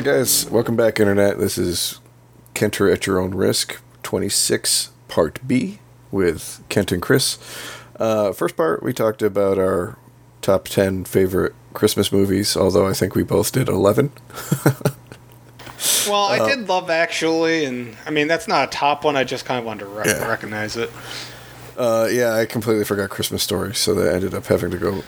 Right, guys, welcome back, Internet. This is Kenter at Your Own Risk, 26, Part B, with Kent and Chris. Uh, first part, we talked about our top 10 favorite Christmas movies, although I think we both did 11. Well, I did love Actually, and I mean that's not a top one. I just kind of wanted to re- Yeah. recognize it. Uh, yeah, I completely forgot Christmas Story, so that ended up having to go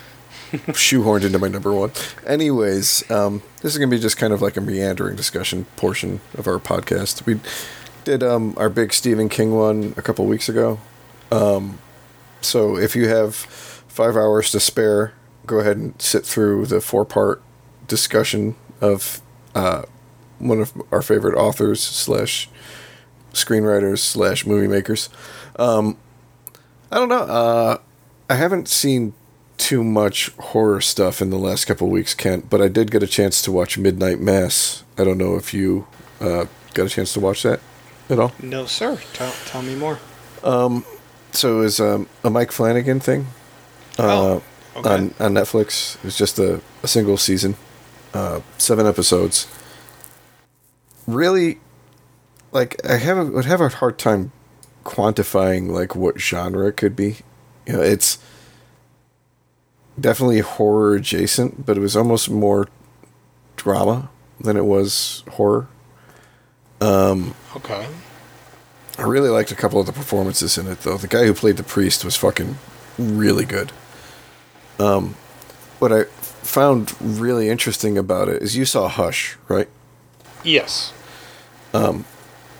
shoehorned into my number one. Anyways, um, this is going to be just kind of like a meandering discussion portion of our podcast. We did um, our big Stephen King one a couple weeks ago. Um, so if you have five hours to spare, go ahead and sit through the four part discussion of uh, one of our favorite authors slash screenwriters slash movie makers. Um, I don't know. Uh, I haven't seen too much horror stuff in the last couple of weeks, Kent, but I did get a chance to watch Midnight Mass. I don't know if you uh, got a chance to watch that at all. No, sir. Tell, tell me more. Um, So it was um, a Mike Flanagan thing uh, Oh, okay. on, on Netflix. It was just a, a single season, uh, seven episodes. Really, like I have a, would have a hard time quantifying like what genre it could be. You know, it's definitely horror adjacent, but it was almost more drama than it was horror. Um, Okay. I really liked a couple of the performances in it, though. The guy who played the priest was fucking really good. Um, what I found really interesting about it is you saw Hush, right? Yes. Um,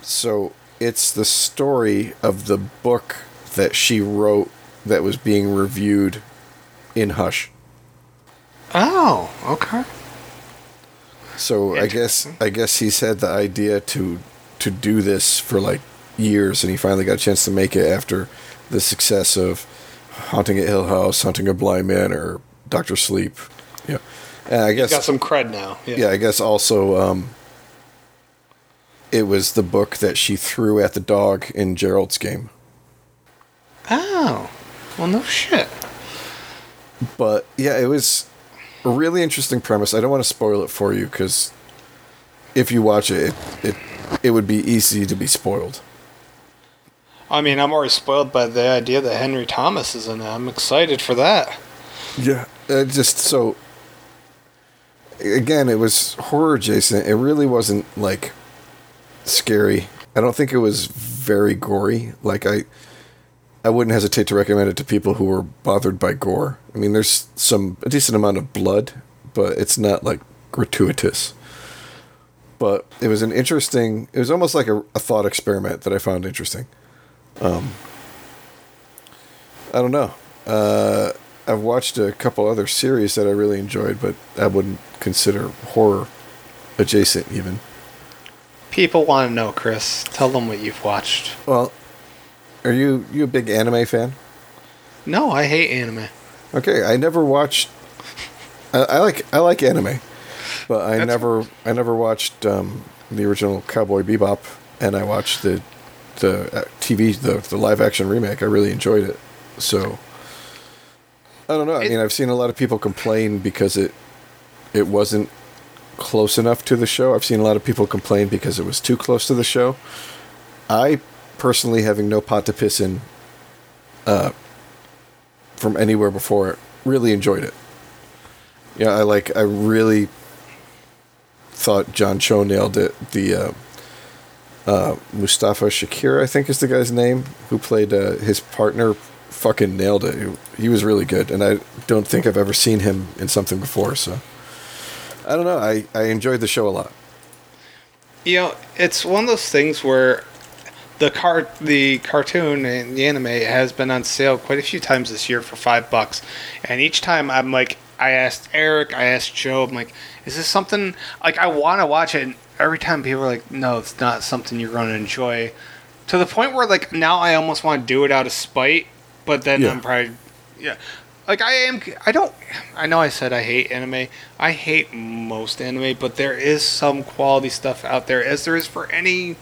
So it's the story of the book that she wrote that was being reviewed in Hush. Oh, okay. So I guess I guess he's had the idea to to do this for like years, and he finally got a chance to make it after the success of Haunting at Hill House, Haunting of Bly Manor, or Doctor Sleep. Yeah, and I guess Got some cred now. Yeah. yeah, I guess also um, it was the book that she threw at the dog in Gerald's game. Oh. Well, no shit. But yeah, it was a really interesting premise. I don't want to spoil it for you because if you watch it, it, it it would be easy to be spoiled. I mean, I'm already spoiled by the idea that Henry Thomas is in it. I'm excited for that. Yeah, uh, just so. Again, it was horror adjacent. It really wasn't like scary. I don't think it was very gory. Like I, I wouldn't hesitate to recommend it to people who were bothered by gore. I mean, there's some a decent amount of blood, but it's not like gratuitous. But it was an interesting. It was almost like a, a thought experiment that I found interesting. Um, I don't know. Uh, I've watched a couple other series that I really enjoyed, but I wouldn't consider horror adjacent even. People want to know, Chris. Tell them what you've watched. Well, are you you a big anime fan? No, I hate anime. Okay, I never watched. I, I like I like anime, but I That's- never I never watched um, the original Cowboy Bebop, and I watched the the uh, TV the the live action remake. I really enjoyed it. So I don't know. I It- mean, I've seen a lot of people complain because it it wasn't close enough to the show. I've seen a lot of people complain because it was too close to the show. I personally, having no pot to piss in uh, from anywhere before, really enjoyed it. Yeah, I like. I really thought John Cho nailed it. The uh, uh, Mustafa Shakir, I think, is the guy's name who played uh, his partner. Fucking nailed it. He, he was really good, and I don't think I've ever seen him in something before. So I don't know. I I enjoyed the show a lot. You know, it's one of those things where the car, the cartoon and the anime has been on sale quite a few times this year for five bucks, and each time I'm like, I asked Eric, I asked Joe, I'm like, is this something like I want to watch it? And every time people are like, no, it's not something you're going to enjoy. To the point where like now I almost want to do it out of spite, but then Yeah. I'm probably, yeah. Like I am, I don't. I know I said I hate anime. I hate most anime, but there is some quality stuff out there, as there is for any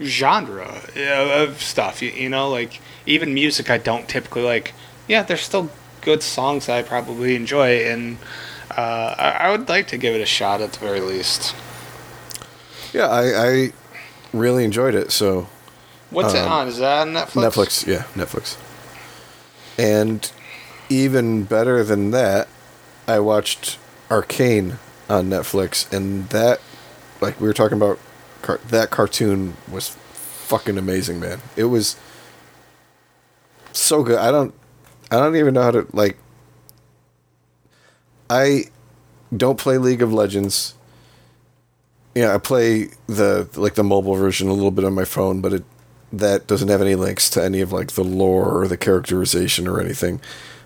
genre of stuff. You, you know, like even music I don't typically like. Yeah, there's still good songs that I probably enjoy, and uh, I, I would like to give it a shot at the very least. Yeah, I, I really enjoyed it. So What's it Um, on? Is that on Netflix? Netflix, yeah, Netflix. And even better than that, I watched Arcane on Netflix, and that, like we were talking about, car- that cartoon was fucking amazing, man. It was so good. I don't, I don't even know how to like. I don't play League of Legends. Yeah, I play the like the mobile version a little bit on my phone, but it that doesn't have any links to any of like the lore or the characterization or anything.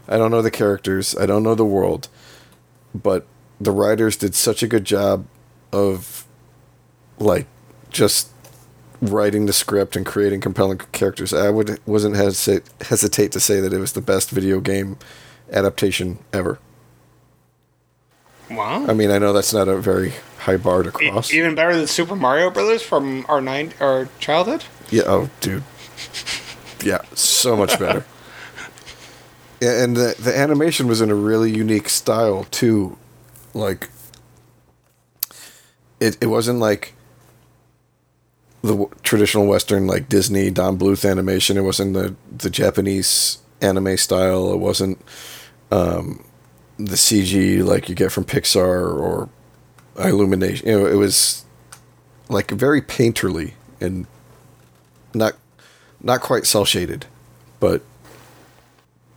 I don't know the characters. I don't know the world, but the writers did such a good job of like just writing the script and creating compelling characters. I would wasn't hesitate hesitate to say that it was the best video game adaptation ever. Wow. I mean, I know that's not a very high bar to E- cross. even better than Super Mario Brothers from our nine our childhood. Yeah. Oh, dude. Yeah, so much better. yeah, and the the animation was in a really unique style too. Like, it it wasn't like the w- traditional Western like Disney Don Bluth animation. It wasn't the the Japanese anime style. It wasn't um, the CG like you get from Pixar or Illumination. You know, it was like very painterly and not not quite cel shaded, but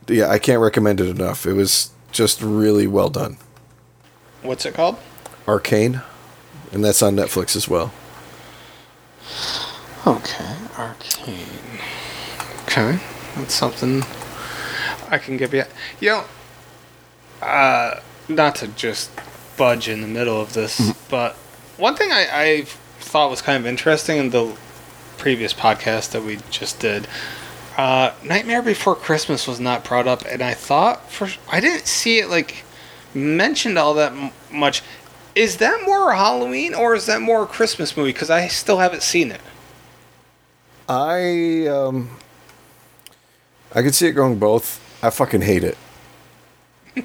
yeah, I can't recommend it enough. It was just really well done. What's it called? Arcane, and that's on Netflix as well. Okay, Arcane. Okay, that's something I can give you. You know, uh, not to just budge in the middle of this, but one thing I, I thought was kind of interesting in the previous podcast that we just did. Uh, Nightmare Before Christmas was not brought up, and I thought for I didn't see it like mentioned all that m- much. Is that more a Halloween or is that more a Christmas movie? Because I still haven't seen it. I um, I could see it going both. I fucking hate it.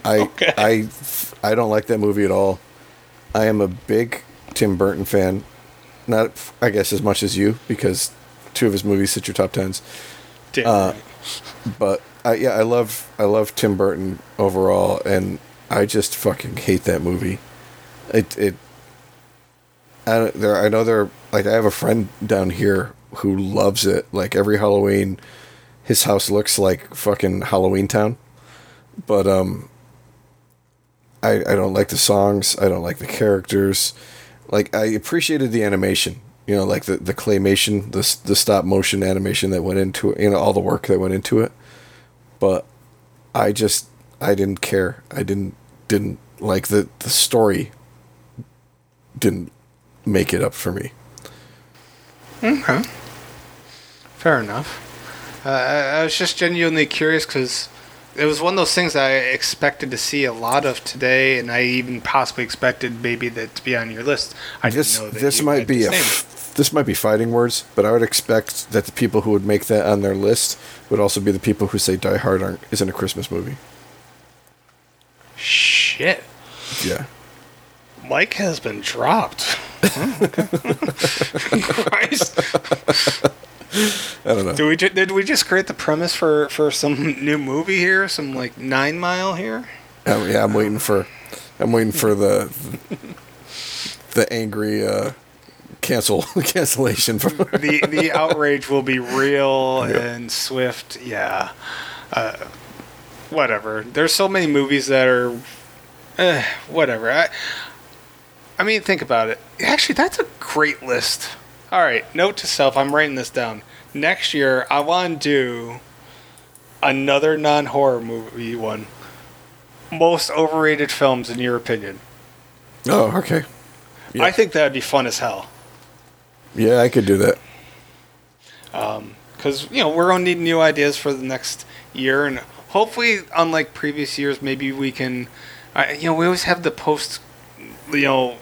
I Okay. I I don't like that movie at all. I am a big Tim Burton fan. Not I guess as much as you because two of his movies hit your top tens. Damn Uh. But I yeah, I love I love Tim Burton overall, and I just fucking hate that movie. It it. I there I know there like I have a friend down here who loves it. Like every Halloween, his house looks like fucking Halloween Town. But um. I, I don't like the songs. I don't like the characters. Like I appreciated the animation, you know, like the, the claymation, the the stop motion animation that went into it, you know, all the work that went into it. But I just I didn't care. I didn't didn't like the the story. Didn't make it up for me. Okay. Fair enough. Uh, I, I was just genuinely curious because it was one of those things I expected to see a lot of today, and I even possibly expected maybe that to be on your list. I This didn't know that this might be a this might be fighting words, but I would expect that the people who would make that on their list would also be the people who say Die Hard aren't, isn't a Christmas movie. Shit. Yeah. Mic has been dropped. Oh, okay. Christ. I don't know. Did we, ju- did we just create the premise for, for some new movie here? Some like Nine Mile here? Oh, yeah, I'm waiting for, I'm waiting for the, the angry uh, cancel cancellation from. the the outrage will be real Yeah. and swift. Yeah. Uh, whatever. There's so many movies that are, eh, whatever. I, I mean, think about it. Actually, that's a great list. All right, note to self: I'm writing this down. Next year, I want to do another non-horror movie one. Most overrated films, in your opinion? Oh, okay. Yeah. I think that'd be fun as hell. Yeah, I could do that. because you know we're gonna need new ideas for the next year, and hopefully, unlike previous years, maybe we can. Uh, you know, we always have the post, you know,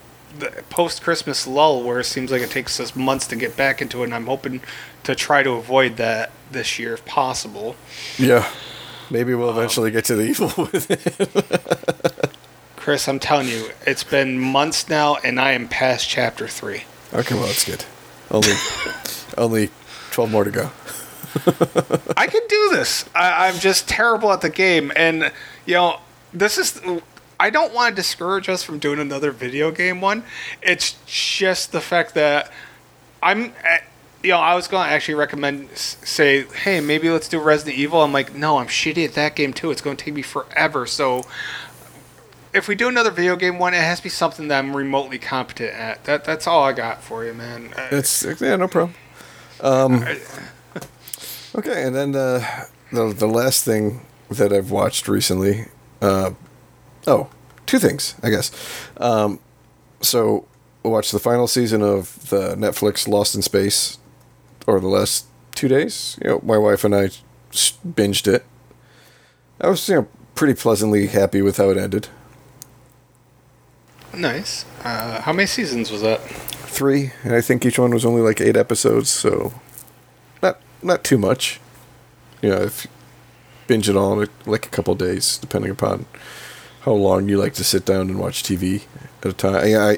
post Christmas lull where it seems like it takes us months to get back into it, and I'm hoping to try to avoid that this year if possible. Yeah. Maybe we'll eventually get to the evil with it. Chris, I'm telling you, it's been months now, and I am past chapter three. Okay, well that's good. Only, only twelve more to go. I can do this. I, I'm just terrible at the game, and you know, this is. I don't want to discourage us from doing another video game one. It's just the fact that I'm. eh, You know, I was going to actually recommend, say, hey, maybe let's do Resident Evil. I'm like, no, I'm shitty at that game too. It's going to take me forever. So, if we do another video game one, it has to be something that I'm remotely competent at. That that's all I got for you, man. It's yeah, no problem. Um, okay, and then uh, the the last thing that I've watched recently. Uh, oh, two things, I guess. Um, so I watched the final season of the Netflix Lost in Space, or the last two days. You know, my wife and I binged it. I was you know pretty pleasantly happy with how it ended. nice. Uh, how many seasons was that? three, and I think each one was only like eight episodes, so not not too much. You know, if binge it all in like a couple days, depending upon how long you like to sit down and watch TV at a time. I, I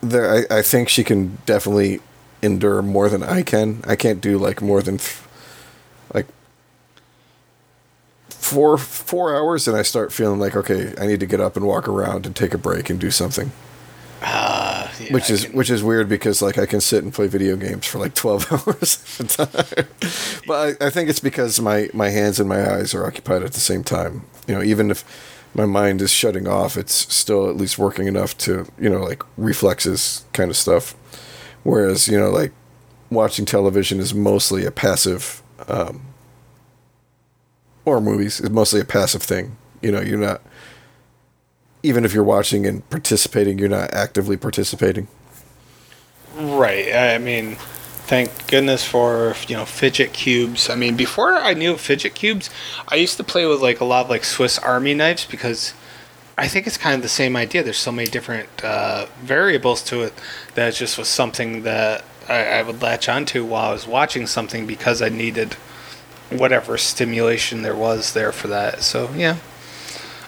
there, I, I think she can definitely endure more than I can. I can't do like more than th- like four four hours, and I start feeling like okay, I need to get up and walk around and take a break and do something Uh, yeah, which I is can- which is weird because like I can sit and play video games for like twelve hours at a time. but I, I think it's because my my hands and my eyes are occupied at the same time. You know, even if my mind is shutting off, it's still at least working enough to you know like reflexes kind of stuff. Whereas you know like watching television is mostly a passive, um, or movies is mostly a passive thing. You know, you're not even if you're watching and participating, you're not actively participating. Right. I mean, thank goodness for you know fidget cubes. I mean, before I knew fidget cubes, I used to play with like a lot of like Swiss Army knives because I think it's kind of the same idea. There's so many different uh, variables to it that it just was something that I, I would latch onto while I was watching something because I needed whatever stimulation there was there for that. So yeah,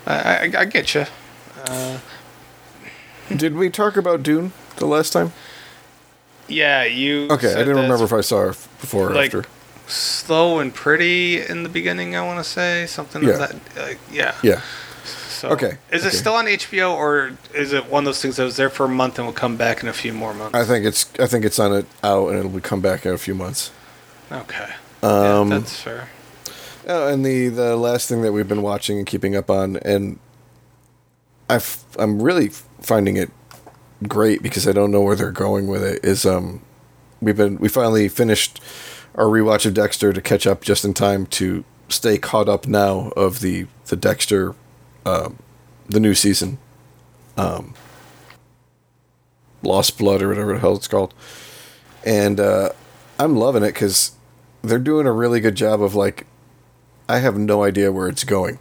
I, I, I get you. Uh, Did we talk about Dune the last time? Yeah, you. Okay, I didn't remember if I saw it before or like after. slow and pretty in the beginning. I want to say something Yeah. of that. Uh, yeah. Yeah. So, Okay, Is it still on HBO or is it one of those things that was there for a month and will come back in a few more months? I think it's I think it's on it out and it'll be come back in a few months. Okay. Um, yeah, that's fair. Oh, and the the last thing that we've been watching and keeping up on, and I've I'm really finding it great because I don't know where they're going with it. Is um, we've been we finally finished our rewatch of Dexter to catch up just in time to stay caught up now of the the Dexter, um, the new season, um, Lost Blood or whatever the hell it's called, and uh, I'm loving it because they're doing a really good job of like I have no idea where it's going.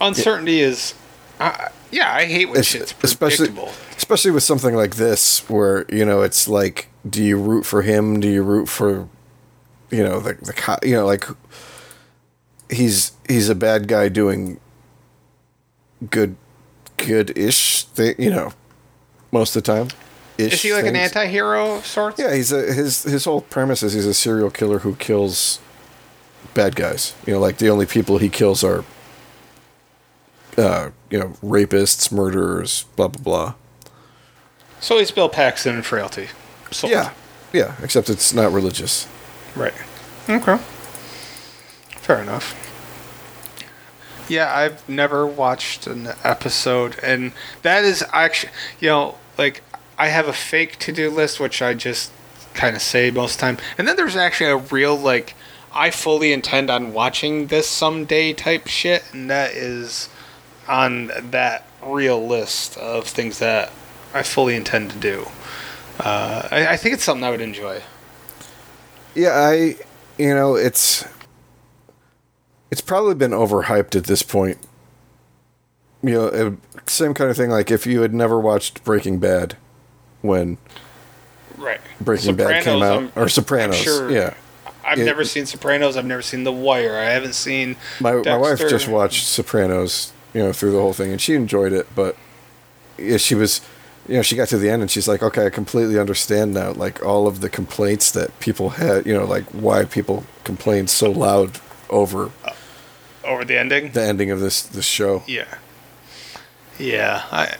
Uncertainty is. Uh, yeah, I hate when shit's especially predictable. especially with something like this where you know it's like do you root for him do you root for you know the the you know like he's he's a bad guy doing good good-ish thing you know most of the time Is he like an things. anti-hero of sorts? yeah he's a his his whole premise is he's a serial killer who kills bad guys you know like the only people he kills are uh you know rapists murderers blah blah blah So he's Bill Paxton in Frailty. Sold. Yeah, yeah. Except it's not religious. Right. Okay. Fair enough. Yeah, I've never watched an episode, and that is actually, you know, like I have a fake to do list, which I just kind of say most of the time, and then there's actually a real like I fully intend on watching this someday type shit, and that is on that real list of things that I fully intend to do. Uh, I, I think it's something I would enjoy. Yeah, I. You know, it's. It's probably been overhyped at this point. You know, it, same kind of thing. Like if you had never watched Breaking Bad, when Right. Breaking Bad came out, or Sopranos, yeah. I've Yeah. never seen Sopranos. I've never seen The Wire. I haven't seen. My my wife just watched Sopranos, you know, through the whole thing, and she enjoyed it. But yeah, she was you know, she got to the end and she's like, okay, I completely understand now, like all of the complaints that people had, you know, like why people complained so loud over Over the ending. the ending of this this show. Yeah. Yeah. I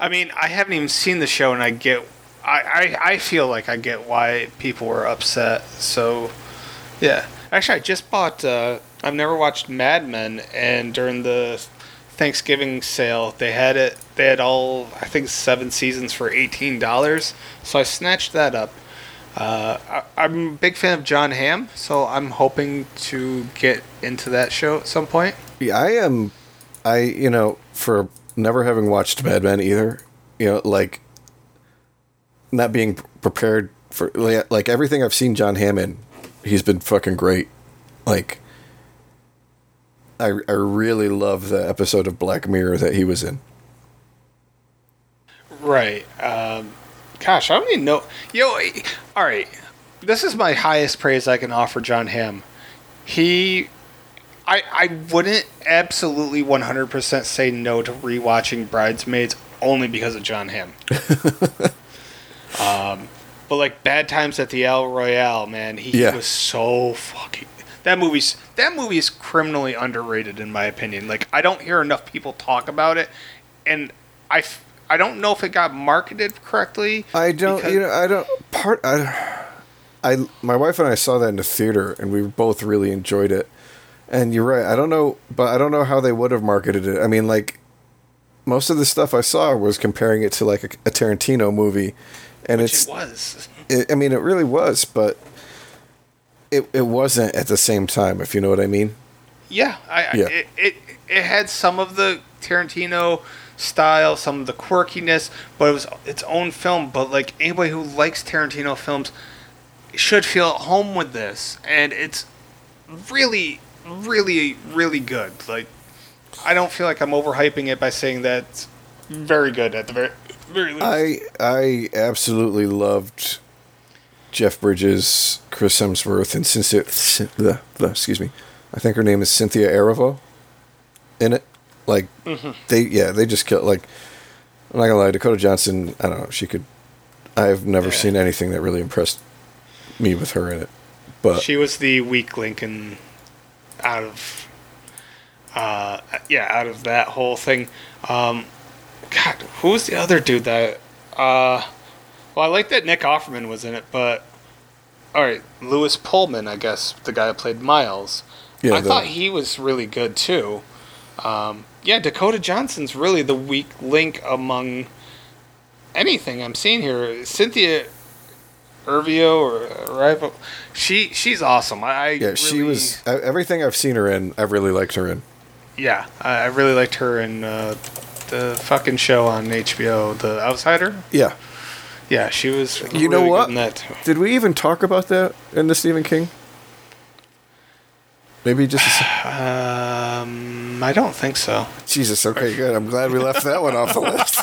I mean, I haven't even seen the show and I get I, I, I feel like I get why people were upset. So yeah. Actually I just bought uh I've never watched Mad Men and during the Thanksgiving sale they had it they had all I think seven seasons for eighteen dollars. So I snatched that up. Uh, I, I'm a big fan of John Hamm, so I'm hoping to get into that show at some point. Yeah, I am. I you know for never having watched Mad Men either, you know, like not being prepared for like everything I've seen John Hamm in, he's been fucking great. Like, I I really love the episode of Black Mirror that he was in. Right. Um, gosh, I don't even know. Yo, all right. This is my highest praise I can offer John Hamm. He, I, I wouldn't absolutely 100% say no to rewatching Bridesmaids only because of John Hamm. um, but like Bad Times at the El Royale, man, he Yeah. was so fucking. That movie's that movie is criminally underrated in my opinion. Like I don't hear enough people talk about it, and I, f- I don't know if it got marketed correctly. I don't, you know, I don't part. I, I, my wife and I saw that in the theater, and we both really enjoyed it. And you're right. I don't know, but I don't know how they would have marketed it. I mean, like most of the stuff I saw was comparing it to like a, a Tarantino movie, and Which it's. it was. It, I mean, it really was, but it it wasn't at the same time. If you know what I mean. Yeah, I, Yeah. It, it it had some of the Tarantino style, some of the quirkiness, but it was its own film. But like anybody who likes Tarantino films should feel at home with this, and it's really, really, really good. Like I don't feel like I'm overhyping it by saying that very good at the very very least. I I absolutely loved Jeff Bridges, Chris Hemsworth, and Cynthia. Cyn- the, the, excuse me, I think her name is Cynthia Erivo. In it, like they yeah they just killed like. I'm not gonna lie, Dakota Johnson. I don't know. She could. I've never Yeah. seen anything that really impressed me with her in it. But She was the weak link in out of uh yeah, out of that whole thing. Um God, who was the other dude that uh well I like that Nick Offerman was in it, but alright, Lewis Pullman, I guess, the guy that played Miles. Yeah, I the- thought he was really good too. Um yeah, Dakota Johnson's really the weak link among anything I'm seeing here. Cynthia Irvio or Rival. She she's awesome. I, I yeah, she was everything I've seen her in. I really liked her in. Yeah, I, I really liked her in uh, the fucking show on HBO, The Outsider. Yeah. Yeah, she was. You know what? Good in that. Did we even talk about that in the Stephen King? Maybe just. A Um, I don't think so. Jesus. Okay, good. I'm glad we left that one off the list.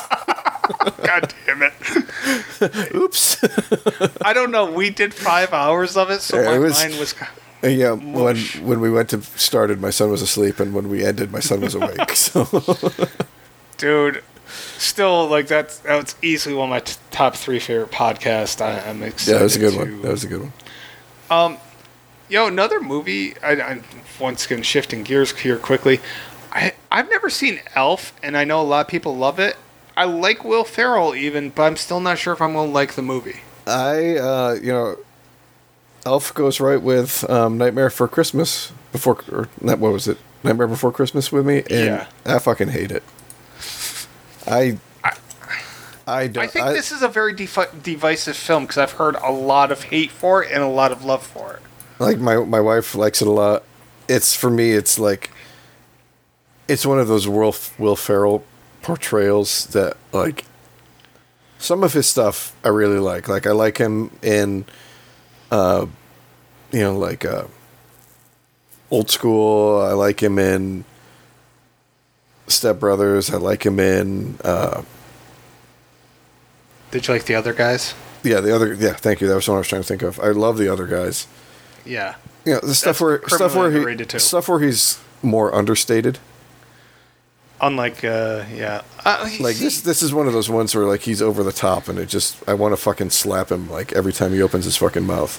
God damn it! Oops. I don't know. We did five hours of it, so Yeah, my it was- mind was. yeah, when when we went to started, my son was asleep, and when we ended, my son was awake. So Dude, still like that's that's easily one of my t- top three favorite podcasts. I, I'm excited. yeah, that was a good to- one. That was a good one. Um, yo, another movie. I, I once again shifting gears here quickly. I I've never seen Elf, and I know a lot of people love it. I like Will Ferrell even, but I'm still not sure if I'm gonna like the movie. I, uh, you know, Elf goes right with um, Nightmare for Christmas before, or not, what was it? Nightmare Before Christmas with me, and Yeah. I fucking hate it. I, I, don't. I think this is a very defi- divisive film because I've heard a lot of hate for it and a lot of love for it. like my my wife likes it a lot. It's for me. It's like it's one of those Will Will Ferrell portrayals that like some of his stuff I really like. Like I like him in, uh, you know, like uh, old school. I like him in Step Brothers. I like him in. Uh, Did you like the other guys? yeah, the other. Yeah, thank you. That was what I was trying to think of. I love the other guys. Yeah. You know, the stuff That's where stuff where he too. stuff where he's more understated. Unlike, uh, yeah, uh, Like this, this is one of those ones where like he's over the top, and it just I want to fucking slap him like every time he opens his fucking mouth.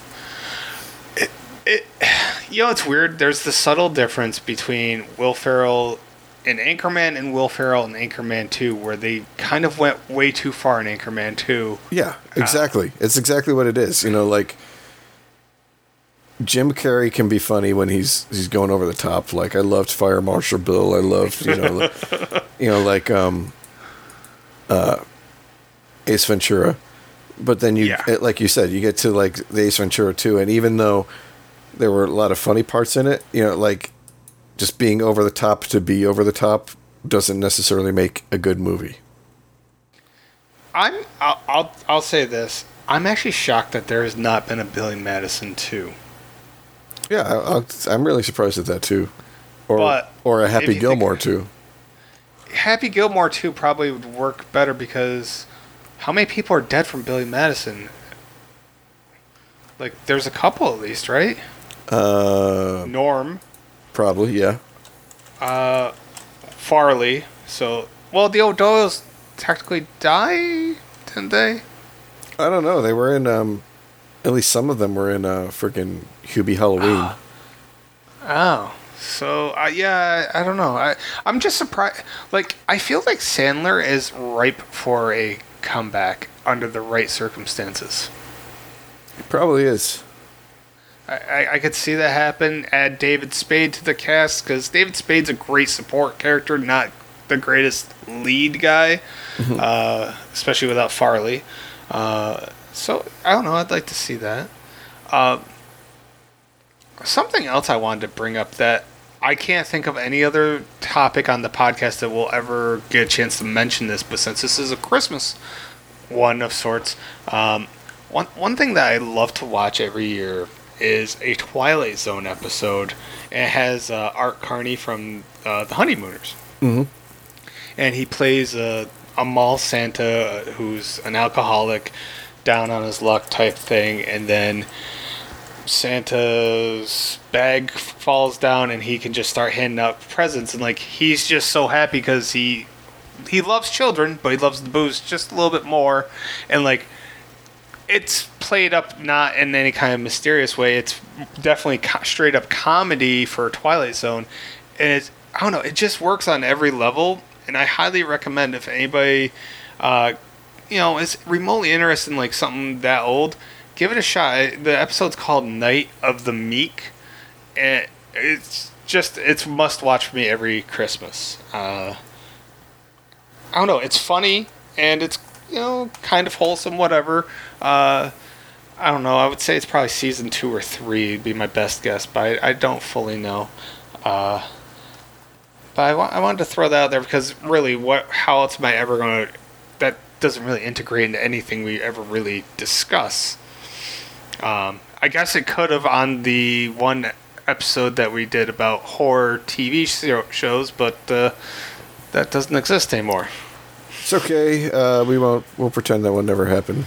It. You know, it's weird. There's the subtle difference between Will Ferrell in Anchorman and Will Ferrell in Anchorman 2, where they kind of went way too far in Anchorman 2. Yeah, exactly. it's exactly what it is. You know, like Jim Carrey can be funny when he's he's going over the top. Like I loved Fire Marshal Bill. I loved you know, li- you know like um, uh, Ace Ventura. But then you, Yeah. it- like you said, you get to like the Ace Ventura two, and even though there were a lot of funny parts in it, you know, like just being over the top to be over the top doesn't necessarily make a good movie. I'm, I'll, I'll, I'll say this. I'm actually shocked that there has not been a Billy Madison 2. Yeah, I, I'm really surprised at that too, or But or a Happy Gilmore too. Happy Gilmore 2 probably would work better because how many people are dead from Billy Madison? Like, there's a couple at least, right? Uh, Norm, probably yeah. uh, Farley. So, well, the O'Doyles technically die, didn't they? I don't know. They were in um, at least some of them were in uh, freaking Hubie Halloween. Oh, so uh, yeah, I, don't know. I I'm just surprised. Like, I feel like Sandler is ripe for a comeback under the right circumstances. Probably is. I, I, could see that happen. Add David Spade to the cast because David Spade's a great support character, not the greatest lead guy, uh, especially without Farley. Uh, so I don't know. I'd like to see that. Uh, something else I wanted to bring up that I can't think of any other topic on the podcast that will ever get a chance to mention this, but since this is a Christmas one of sorts, um, one one thing that I love to watch every year is a Twilight Zone episode. And it has uh, Art Carney from uh, the Honeymooners, Mhm. and he plays a a mall Santa who's an alcoholic, down on his luck type thing, and then Santa's bag falls down and he can just start handing out presents and like he's just so happy because he he loves children but he loves the booze just a little bit more and like it's played up not in any kind of mysterious way. It's definitely co- straight up comedy for twilight zone. And it's i don't know it just works on every level. And i highly recommend if anybody uh, you know is remotely interested in like something that old give it a shot. The episode's called night of the meek. And it's just it's must watch for me every christmas. Uh, i don't know it's funny and it's you know kind of wholesome whatever. Uh, i don't know. I would say it's probably season two or three would be my best guess but i, I don't fully know. Uh, but I, wa- I wanted to throw that out there because really what how else am i ever going to that doesn't really integrate into anything we ever really discuss. Um, I guess it could have on the one episode that we did about horror TV shows, but uh, that doesn't exist anymore. It's okay. Uh, we won't. We'll pretend that one never happened.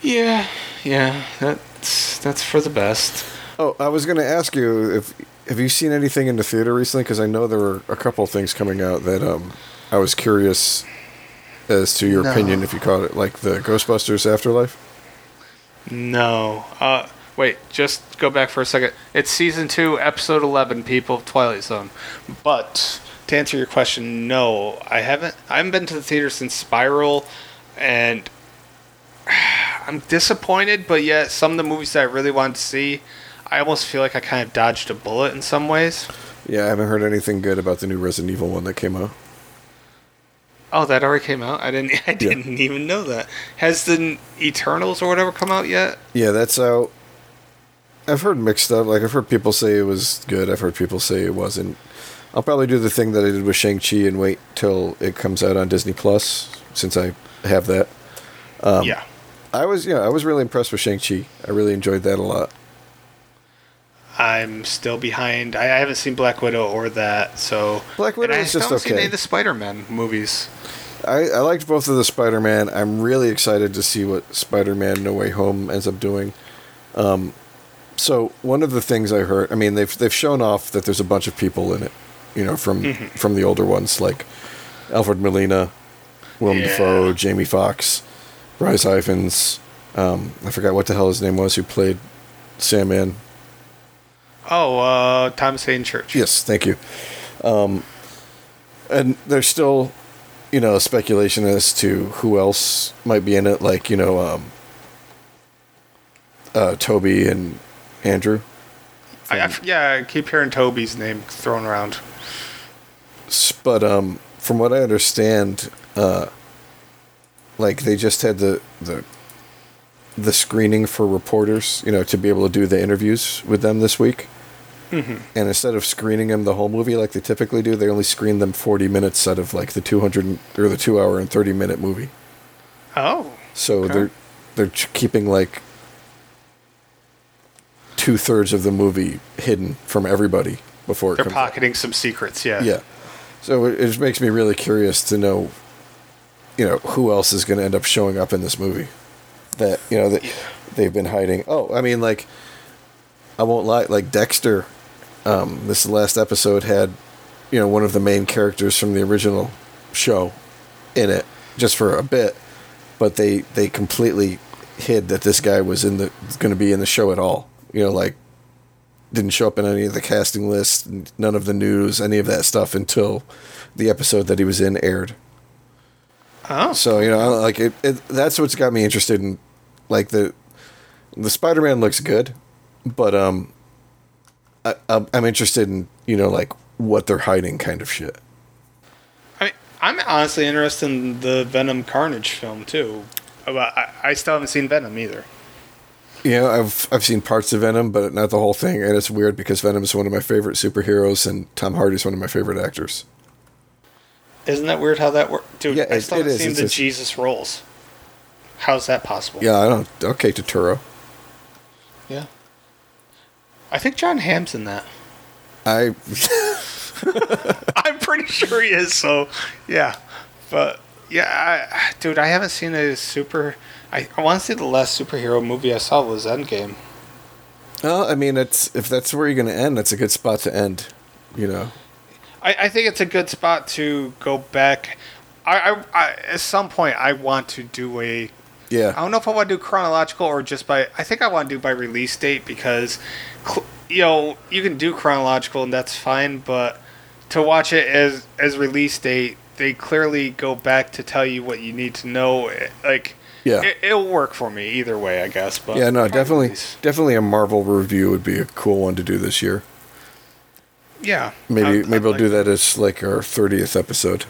Yeah, yeah, that's that's for the best. Oh, I was going to ask you if have you seen anything in the theater recently? Because I know there were a couple of things coming out that um, I was curious as to your No. opinion if you caught it, like the Ghostbusters Afterlife. No, uh, wait, just go back for a second. It's season two, episode eleven, people of Twilight Zone. But to answer your question, no, I haven't. I haven't been to the theater since Spiral, and I'm disappointed. But yet, some of the movies that I really wanted to see, I almost feel like I kind of dodged a bullet in some ways. Yeah, I haven't heard anything good about the new Resident Evil one that came out. Oh, that already came out. I didn't. I didn't even know that. Has the Eternals or whatever come out yet? Yeah, that's out. I've heard mixed stuff. Like I've heard people say it was good. I've heard people say it wasn't. I'll probably do the thing that I did with Shang Chi and wait till it comes out on Disney Plus, since I have that. yeah. I was yeah, I was really impressed with Shang Chi. I really enjoyed that a lot. I'm still behind. I, I haven't seen Black Widow or that. So Black Widow is just haven't seen any of the Spider-Man movies. I, I liked both of the Spider Man. I'm really excited to see what Spider Man No Way Home ends up doing. Um, so one of the things I heard, I mean, they've they've shown off that there's a bunch of people in it, you know, from Mm-hmm. from the older ones like Alfred Molina, Willem Yeah. Dafoe, Jamie Foxx, Rhys Ifans. Um, I forgot what the hell his name was who played Sam Sandman. Oh, uh, Thomas Haden Church. Yes, thank you. Um, and there's still, you know, speculation as to who else might be in it, like you know, um, uh, Tobey and Andrew. I, I, yeah, I keep hearing Tobey's name thrown around. But um, from what I understand, uh, like they just had the the the screening for reporters, you know, to be able to do the interviews with them this week. And instead of screening them the whole movie like they typically do, they only screen them 40 minutes out of like the 200 or the 2 hour and 30 minute movie. Oh, So Okay. they're they're keeping like two thirds of the movie hidden from everybody before it they're comes out. pocketing some secrets. Yeah. Yeah. So it, just makes me really curious to know, you know, who else is going to end up showing up in this movie that you know that they've been hiding. Oh, I mean, like, I won't lie, like Dexter. Um, this last episode had, you know, one of the main characters from the original show in it just for a bit, but they they completely hid that this guy was in the going to be in the show at all. You know, like didn't show up in any of the casting lists, none of the news, any of that stuff until the episode that he was in aired. Oh. So you know, like it, it that's what's got me interested in, like the the Spider Man looks good, but um, I, I'm I'm interested in you know like what they're hiding kind of shit. I mean, I'm honestly interested in the Venom Carnage film too. But I, I still haven't seen Venom either. You know, I've I've seen parts of Venom, but not the whole thing, and it's weird because Venom is one of my favorite superheroes, and Tom Hardy's one of my favorite actors. Isn't that weird how that works? Dude, Yeah, I still haven't seen It's the just- Jesus rolls. How's that possible? Yeah, I don't. Okay, Totoro. Yeah. I think John Hamm's in that. I I'm pretty sure he is. So, yeah. But yeah, I, dude, I haven't seen a super. I, I want to say the last superhero movie I saw was Endgame. Well, I mean, it's if that's where you're going to end, that's a good spot to end. You know, I, I think it's a good spot to go back. I, I, I at some point I want to do a. yeah, I don't know if I want to do chronological or just by. I think I want to do by release date because, you know, you can do chronological and that's fine, but to watch it as as release date, they clearly go back to tell you what you need to know. eh, Like, Yeah. it, it'll work for me either way, I guess. But yeah, no, definitely, definitely a Marvel review would be a cool one to do this year. yeah. Maybe I'd- maybe I'd we'll like- do that as like our thirtieth episode.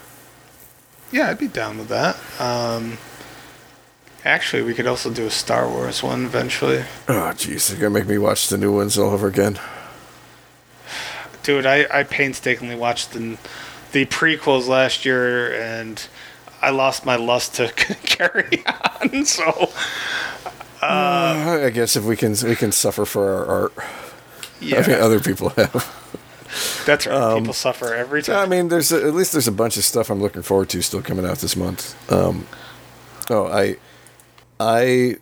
Yeah, I'd be down with that. Um, actually, we could also do a Star Wars one eventually. Oh, jeez, you're gonna make me watch the new ones all over again. Dude, I, I painstakingly watched the, the prequels last year and I lost my lust to carry on. So, Uh, I guess if we can we can suffer for our art, yeah, I mean, other people have. that's right. People suffer every time. I mean, there's a, at least there's a bunch of stuff I'm looking forward to still coming out this month. Um, oh, I I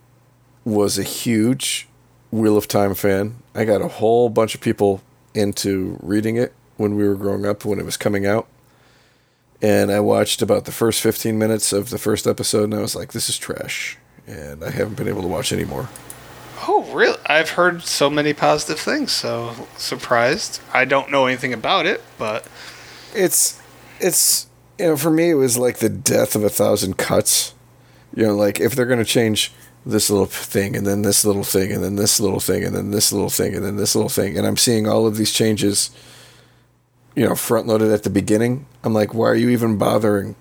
was a huge Wheel of Time fan. I got a whole bunch of people into reading it when we were growing up when it was coming out. And I watched about the first 15 minutes of the first episode and I was like, this is trash. And I haven't been able to watch anymore. oh, really? I've heard so many positive things, so surprised. I don't know anything about it, but it's it's you know for me it was like the death of a thousand cuts you know like if they're going to change this little thing and then this little thing and then this little thing and then this little thing and then this little thing and i'm seeing all of these changes you know front loaded at the beginning i'm like why are you even bothering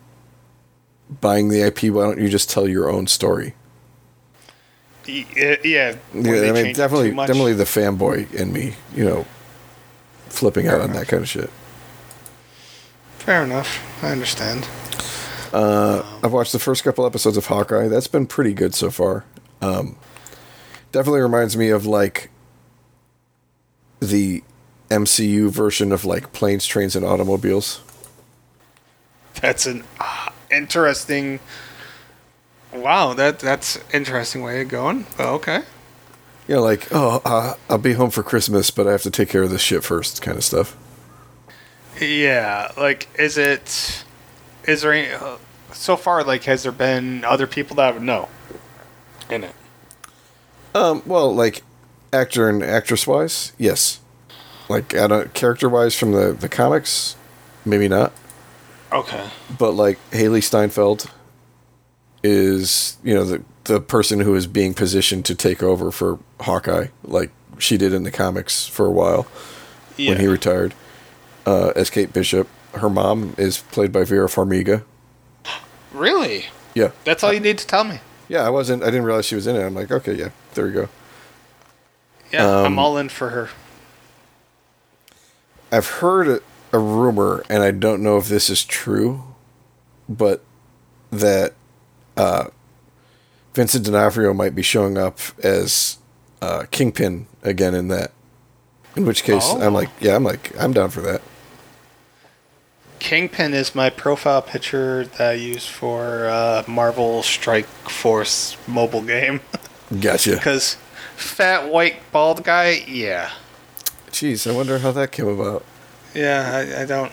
buying the ip why don't you just tell your own story yeah, yeah. yeah i mean definitely definitely the fanboy in me you know flipping out on that kind of shit Fair enough. I understand. I've watched the first couple episodes of Hawkeye. That's been pretty good so far. Um, definitely reminds me of like the MCU version of like planes, trains, and automobiles. That's an uh, interesting. Wow, that that's interesting way of going. Okay. Yeah, like oh, uh, I'll be home for Christmas, but I have to take care of this shit first, kind of stuff. Yeah, like is it? Is there any? Uh, so far, like, has there been other people that would know in it? Um, well, like actor and actress wise, yes. Like I don't character wise from the the comics, maybe not. Okay. But like Hailee Steinfeld is, you know, the the person who is being positioned to take over for Hawkeye, like she did in the comics for a while Yeah. when he retired. Uh, as Kate Bishop, her mom is played by Vera Farmiga. really? Yeah, That's all you need to tell me. yeah. I wasn't. I didn't realize she was in it. I'm like, okay, yeah, there you go. Yeah, Um, I'm all in for her. I've heard a, a rumor, and I don't know if this is true, but that uh, Vincent D'Onofrio might be showing up as uh, Kingpin again in that. In which case, Oh. I'm like, yeah, I'm like, I'm down for that. Kingpin is my profile picture that I use for uh, Marvel Strike Force mobile game. Gotcha. Because fat white bald guy, yeah, Jeez, I wonder how that came about. yeah, I, I don't.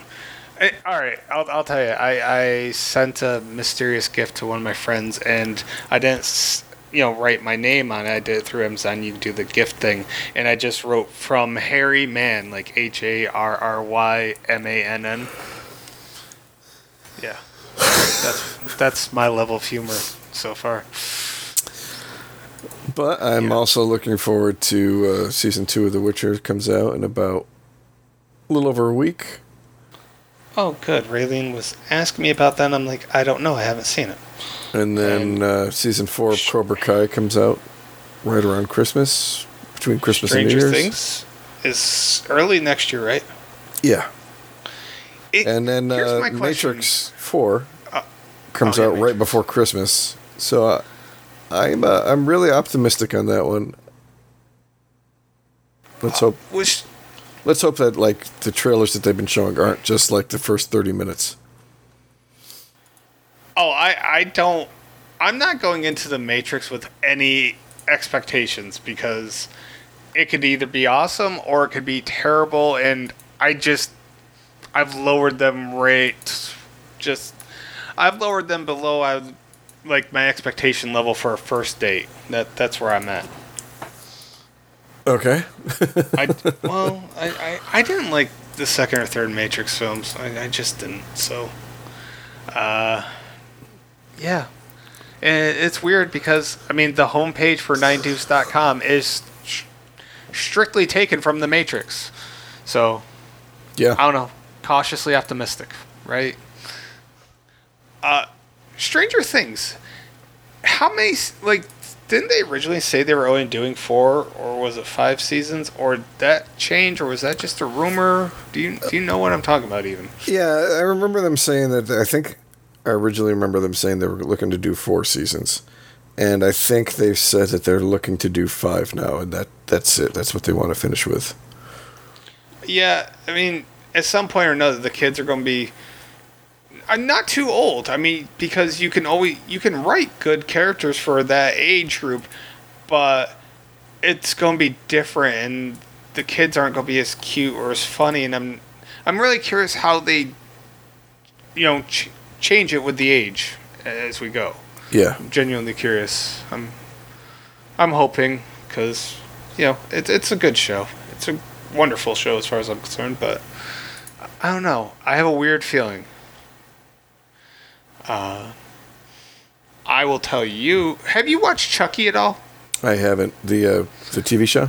I, all right, I'll, I'll tell you. I, I sent a mysterious gift to one of my friends, and I didn't, you know, write my name on it. I did it through Amazon. You do the gift thing, and I just wrote from Harry Mann, like H A R R Y M A N N. Yeah, that's that's my level of humor so far. But I'm Yeah. also looking forward to uh, season two of The Witcher comes out in about a little over a week. Oh, good. Raylene was asking me about that. and I'm like, I don't know. I haven't seen it. And then uh, season four of Cobra Kai comes out right around Christmas, between Christmas Stranger and New Year's. Things is early next year, right? Yeah, It- and then uh. Matrix Four Uh, comes oh, yeah, out right before Christmas. So uh, I'm uh, I'm really optimistic on that one. Let's hope Which let's hope that like the trailers that they've been showing aren't just like the first thirty minutes. oh, I I don't. I'm not going into the Matrix with any expectations because it could either be awesome or it could be terrible, and I just I've lowered them rate. Just I've lowered them below I like my expectation level for a first date. That that's where I'm at. Okay. I well, I, I, I didn't like the second or third Matrix films. I, I just didn't. So, uh, yeah, and it's weird because I mean the homepage for ninedeuce.com is sh- strictly taken from the Matrix. So Yeah. I don't know, cautiously optimistic, right? Uh, Stranger Things. How many like didn't they originally say they were only doing four or was it five seasons or that change or was that just a rumor? Do you do you know what I'm talking about even? Yeah, I remember them saying that. I think I originally remember them saying they were looking to do four seasons, and I think they've said that they're looking to do five now, and that that's it. That's what they want to finish with. Yeah, I mean, at some point or another, the kids are going to be not too old. I mean, because you can always you can write good characters for that age group, but it's going to be different, and the kids aren't going to be as cute or as funny. And I'm I'm really curious how they, you know, ch- change it with the age as we go. Yeah, I'm genuinely curious. I'm I'm hoping because you know it's it's a good show. It's a wonderful show as far as I'm concerned, but I don't know. I have a weird feeling. Uh, I will tell you. Have you watched Chucky at all? I haven't the uh, the TV show.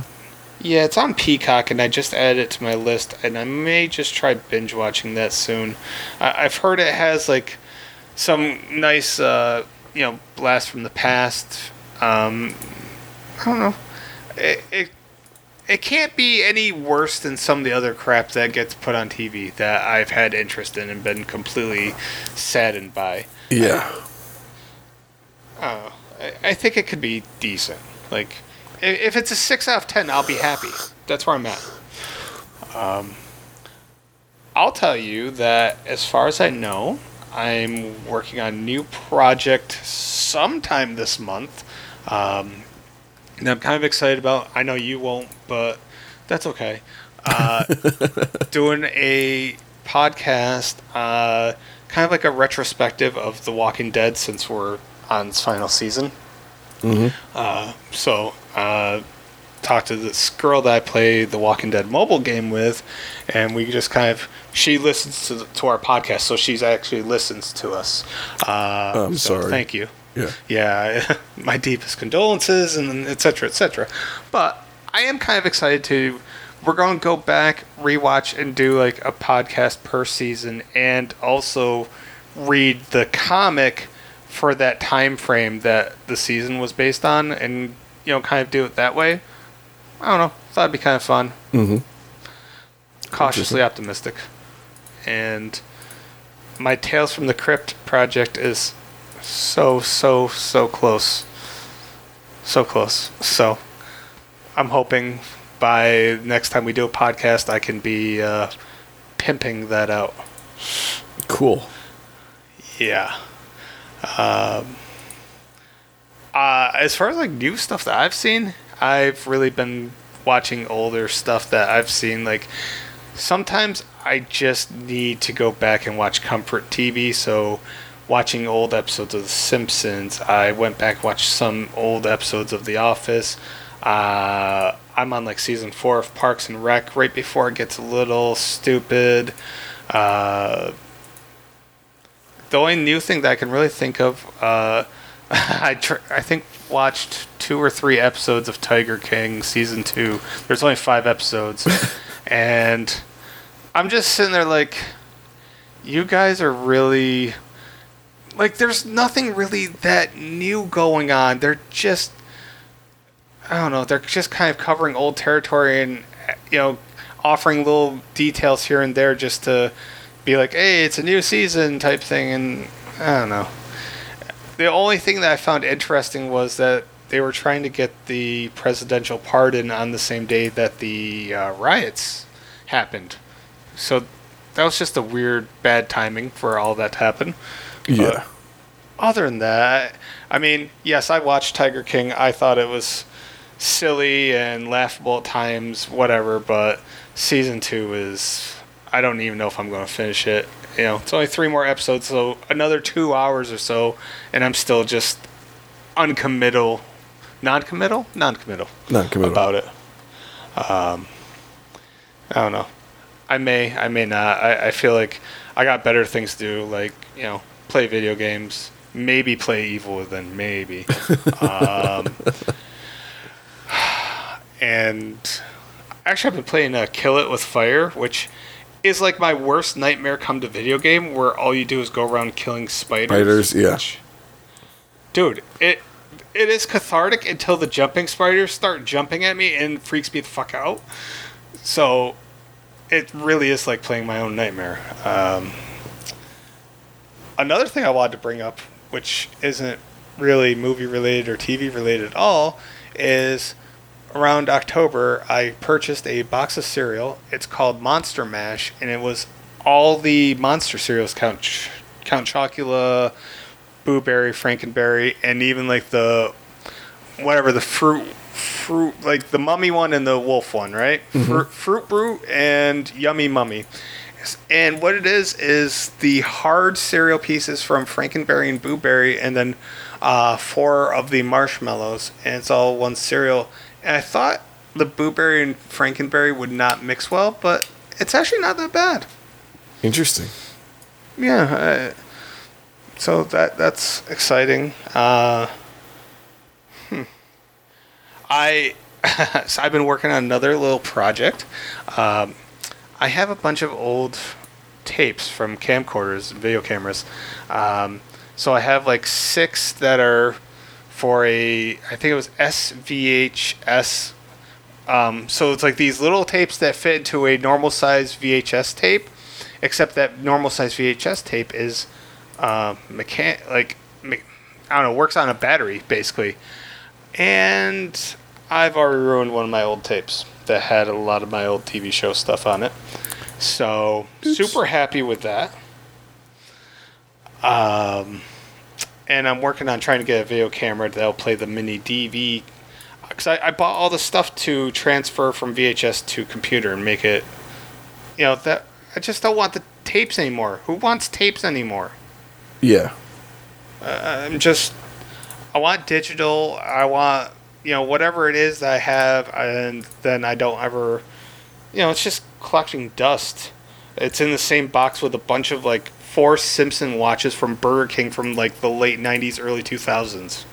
Yeah, it's on Peacock, and I just added it to my list, and I may just try binge watching that soon. I- I've heard it has like some nice, uh, you know, blast from the past. Um, I don't know. It, it it can't be any worse than some of the other crap that gets put on TV that I've had interest in and been completely saddened by. Yeah, Oh, I, I think it could be decent. Like, if it's a six out of ten, I'll be happy. That's where I'm at. Um, I'll tell you that as far as I know, I'm working on a new project sometime this month. Um, and I'm kind of excited about. I know you won't, but that's okay. Uh, doing a podcast, uh, kind of like a retrospective of The Walking Dead since we're on its final season. Mm-hmm. Uh, so, uh, talked to this girl that I play the Walking Dead mobile game with, and we just kind of she listens to the, to our podcast, so she's actually listens to us. Uh, I'm so sorry. Thank you. Yeah. Yeah, my deepest condolences, and etc. cetera, et cetera. But I am kind of excited to. We're going to go back, rewatch, and do like a podcast per season, and also read the comic for that time frame that the season was based on, and you know, kind of do it that way. I don't know. Thought it'd be kind of fun. Mm-hmm. Cautiously optimistic, and my Tales from the Crypt project is so so so close, so close. So I'm hoping by next time we do a podcast, I can be uh, pimping that out. Cool. Yeah. Um, uh, as far as like new stuff that I've seen, I've really been watching older stuff that I've seen. Like sometimes I just need to go back and watch comfort TV. So watching old episodes of The Simpsons, I went back watched some old episodes of The Office. Uh, I'm on like season four of Parks and Rec right before it gets a little stupid. Uh, the only new thing that I can really think of, uh, I tr- I think watched two or three episodes of Tiger King season two. There's only five episodes, and I'm just sitting there like, you guys are really like, there's nothing really that new going on. They're just, I don't know, they're just kind of covering old territory and you know, offering little details here and there just to be like, hey, it's a new season type thing, and I don't know. The only thing that I found interesting was that they were trying to get the presidential pardon on the same day that the uh, riots happened. So that was just a weird, bad timing for all that to happen. Yeah. Other than that, I mean, yes, I watched Tiger King. I thought it was silly and laughable at times, whatever, but season two is. I don't even know if I'm going to finish it. You know, it's only three more episodes, so another two hours or so, and I'm still just uncommittal, non-committal, non-committal Non-committal. about it. Um, I don't know. I may, I may not. I, I feel like I got better things to do, like you know, play video games, maybe play Evil Within, maybe. um, and actually, I've been playing uh, Kill It with Fire, which is like my worst nightmare come to video game, where all you do is go around killing spiders. Spiders, yeah. which- dude, it it is cathartic until the jumping spiders start jumping at me and freaks me the fuck out. So it really is like playing my own nightmare. Um, another thing I wanted to bring up, which isn't really movie related or TV related at all, is around October I purchased a box of cereal. It's called Monster Mash, and it was all the monster cereals Count Ch- Count Chocula, Boo Berry, Frankenberry, and even like the whatever the fruit fruit like the mummy one and the wolf one, right? Mm-hmm. Fruit, fruit Brute and Yummy Mummy. And what it is is the hard cereal pieces from Frankenberry and Boo Berry, and then uh, four of the marshmallows, and it's all one cereal. And I thought the Boo Berry and Frankenberry would not mix well, but it's actually not that bad. Interesting. Yeah. Uh, so that that's exciting. Uh, hmm. I so I've been working on another little project. Um, I have a bunch of old tapes from camcorders, video cameras. Um, so I have like six that are for a I think it was SVHS. Um, so it's like these little tapes that fit into a normal size VHS tape, except that normal size VHS tape is uh, mechan- like me- I don't know, works on a battery basically. And I've already ruined one of my old tapes that had a lot of my old TV show stuff on it. So super happy with that. Um, and I'm working on trying to get a video camera that'll play the mini DV. Because I, I bought all the stuff to transfer from VHS to computer and make it, you know, that I just don't want the tapes anymore. Who wants tapes anymore? Yeah. Uh, I'm just. I want digital. I want you know whatever it is that I have, and then I don't ever. You know, it's just collecting dust. It's in the same box with a bunch of like four Simpson watches from Burger King from like the late '90s, early 2000s.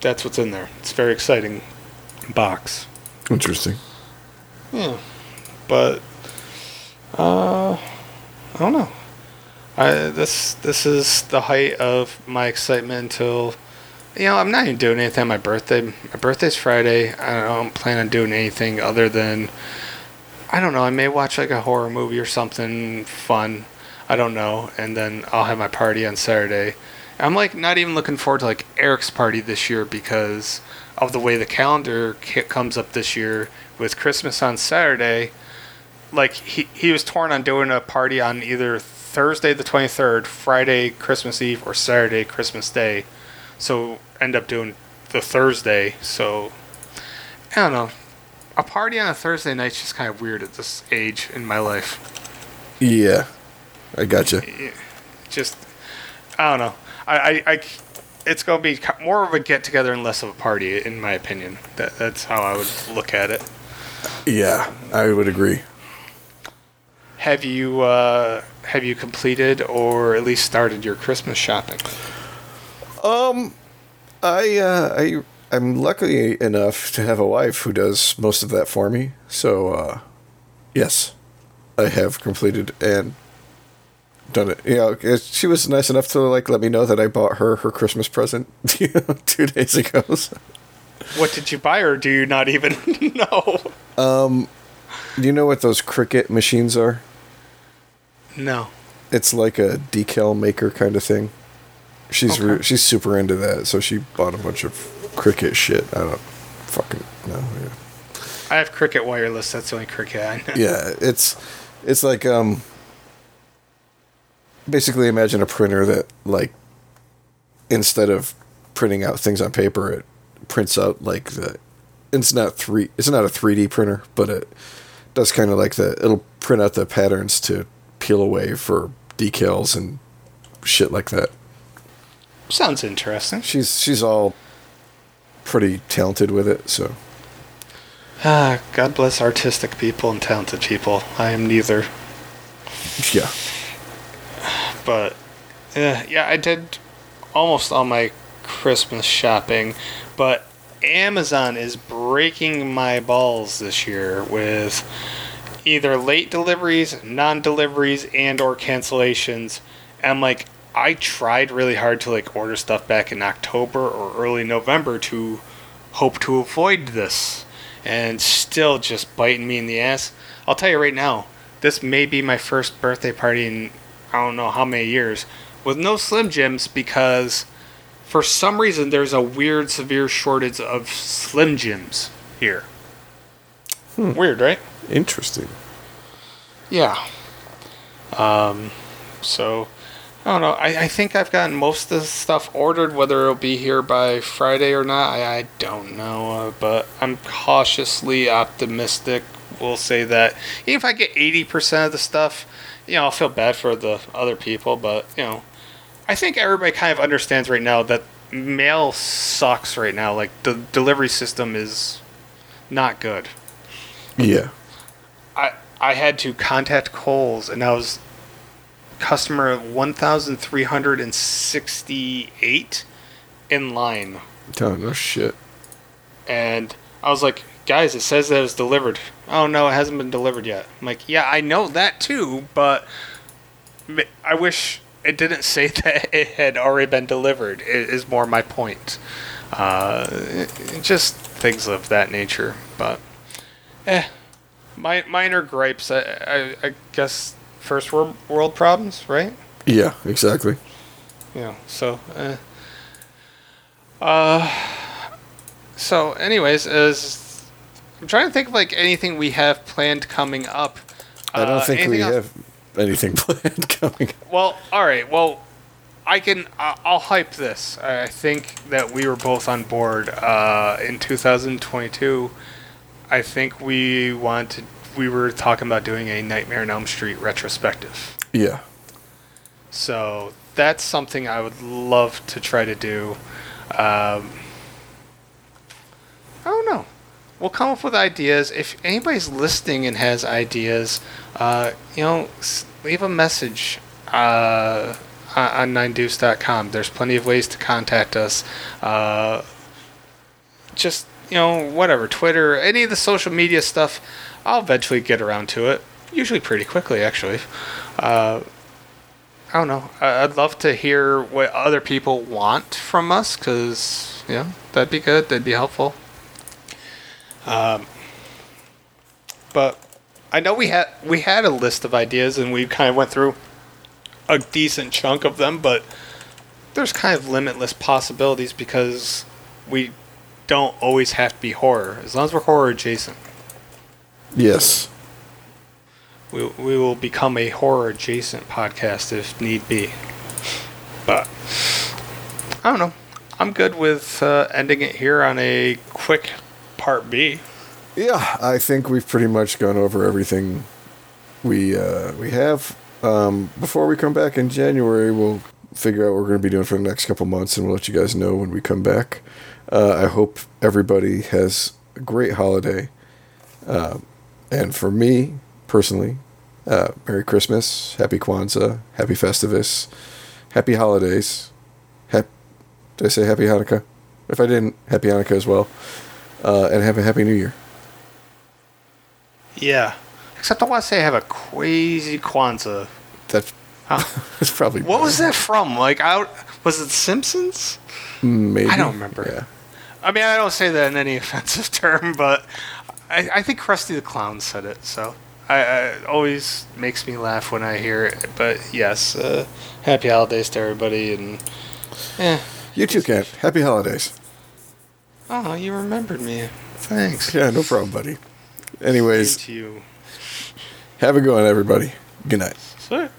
That's what's in there. It's a very exciting box. Interesting. Yeah, but uh, I don't know. I this this is the height of my excitement until you know I'm not even doing anything on my birthday. My birthday's Friday. I don't plan on doing anything other than I don't know. I may watch like a horror movie or something fun. I don't know, and then I'll have my party on Saturday. I'm like not even looking forward to like Eric's party this year because of the way the calendar comes up this year with Christmas on Saturday. Like he he was torn on doing a party on either Thursday the 23rd, Friday Christmas Eve, or Saturday Christmas Day. So end up doing the Thursday. So I don't know. A party on a Thursday night's just kind of weird at this age in my life. Yeah. I gotcha. Just I don't know. I, I, I it's gonna be more of a get together and less of a party, in my opinion. That that's how I would look at it. Yeah, I would agree. Have you uh, have you completed or at least started your Christmas shopping? Um, I uh, I I'm lucky enough to have a wife who does most of that for me. So, uh, yes, I have completed and done it. You know, she was nice enough to like let me know that I bought her her Christmas present two days ago. So, What did you buy, or do you not even know? Um, do you know what those Cricut machines are? No. It's like a decal maker kind of thing. She's re- she's super into that, so she bought a bunch of Cricut shit. I don't fucking know. Yeah. I have Cricket Wireless. That's the only Cricket I know. yeah it's it's like um basically imagine a printer that like instead of printing out things on paper it prints out like the it's not three it's not a 3d printer but it does kind of like the it'll print out the patterns to peel away for decals and shit like that Sounds interesting. she's she's all pretty talented with it so Ah, God bless artistic people and talented people. I am neither. yeah But uh, yeah, I did almost all my Christmas shopping, but Amazon is breaking my balls this year with either late deliveries, non-deliveries, and or cancellations. I'm like, I tried really hard to like order stuff back in October or early November to hope to avoid this, and still just biting me in the ass. I'll tell you right now, this may be my first birthday party in I don't know how many years with no Slim Jims because for some reason there's a weird severe shortage of Slim Jims here. Weird, right? interesting Yeah. Um, so I don't know. I, I think I've gotten most of the stuff ordered. Whether it'll be here by Friday or not, I, I don't know. Uh, but I'm cautiously optimistic. We'll say that even if I get 80% of the stuff, you know, I'll feel bad for the other people. But you know, I think everybody kind of understands right now that mail sucks right now. Like the delivery system is not good. yeah I I had to contact Kohl's, and I was customer one thousand three hundred and sixty eight in line, oh no shit and I was like, guys, it says that it was delivered. Oh no, it hasn't been delivered yet. I'm like, yeah, I know that too, but I wish it didn't say that it had already been delivered. It is more my point. Uh, it- just things of that nature, but eh, mi- minor gripes. I, I, I guess first world problems, right? yeah exactly Yeah. So, uh, uh, so anyways, is I'm trying to think of like anything we have planned coming up. I don't Uh, think we else- have anything planned coming. Up. Well, all right. Well, I can. I- I'll hype this. I think that we were both on board uh, in 2022. I think we want to we were talking about doing a Nightmare on Elm Street retrospective. Yeah. So that's something I would love to try to do. Um, I don't know. We'll come up with ideas. If anybody's listening and has ideas, uh, you know, leave a message uh, on 9deuce.com. There's plenty of ways to contact us. Uh, just, you know, whatever, Twitter, any of the social media stuff, I'll eventually get around to it. Usually pretty quickly, actually. Uh, I don't know. I'd love to hear what other people want from us because, yeah, that'd be good. That'd be helpful. Um, but I know we had we had a list of ideas and we kind of went through a decent chunk of them, but there's kind of limitless possibilities because we don't always have to be horror. As long as we're horror adjacent, Yes. we we will become a horror adjacent podcast if need be. But I don't know. I'm good with uh, ending it here on a quick part B. Yeah, I think we've pretty much gone over everything we uh, we have. Um, before we come back in January, we'll figure out what we're going to be doing for the next couple months, and we'll let you guys know when we come back. Uh, I hope everybody has a great holiday. Uh, and for me personally, uh, Merry Christmas, Happy Kwanzaa, Happy Festivus, Happy Holidays. Hap- Did I say Happy Hanukkah? If I didn't, Happy Hanukkah as well. Uh, and have a Happy New Year. Yeah. Except I want to say I have a crazy Kwanzaa. That's, Huh? that's probably What was that from? Like, out was it Simpsons? Maybe I don't remember. Yeah. I mean, I don't say that in any offensive term, but I, I think Krusty the Clown said it, so I, I it always makes me laugh when I hear it. But yes, uh, happy holidays to everybody, and eh. You too, Kent. Happy holidays. Oh, you remembered me. Thanks. Yeah, no problem, buddy. Anyways, Same to you. have a good one, everybody. Good night. Sweet.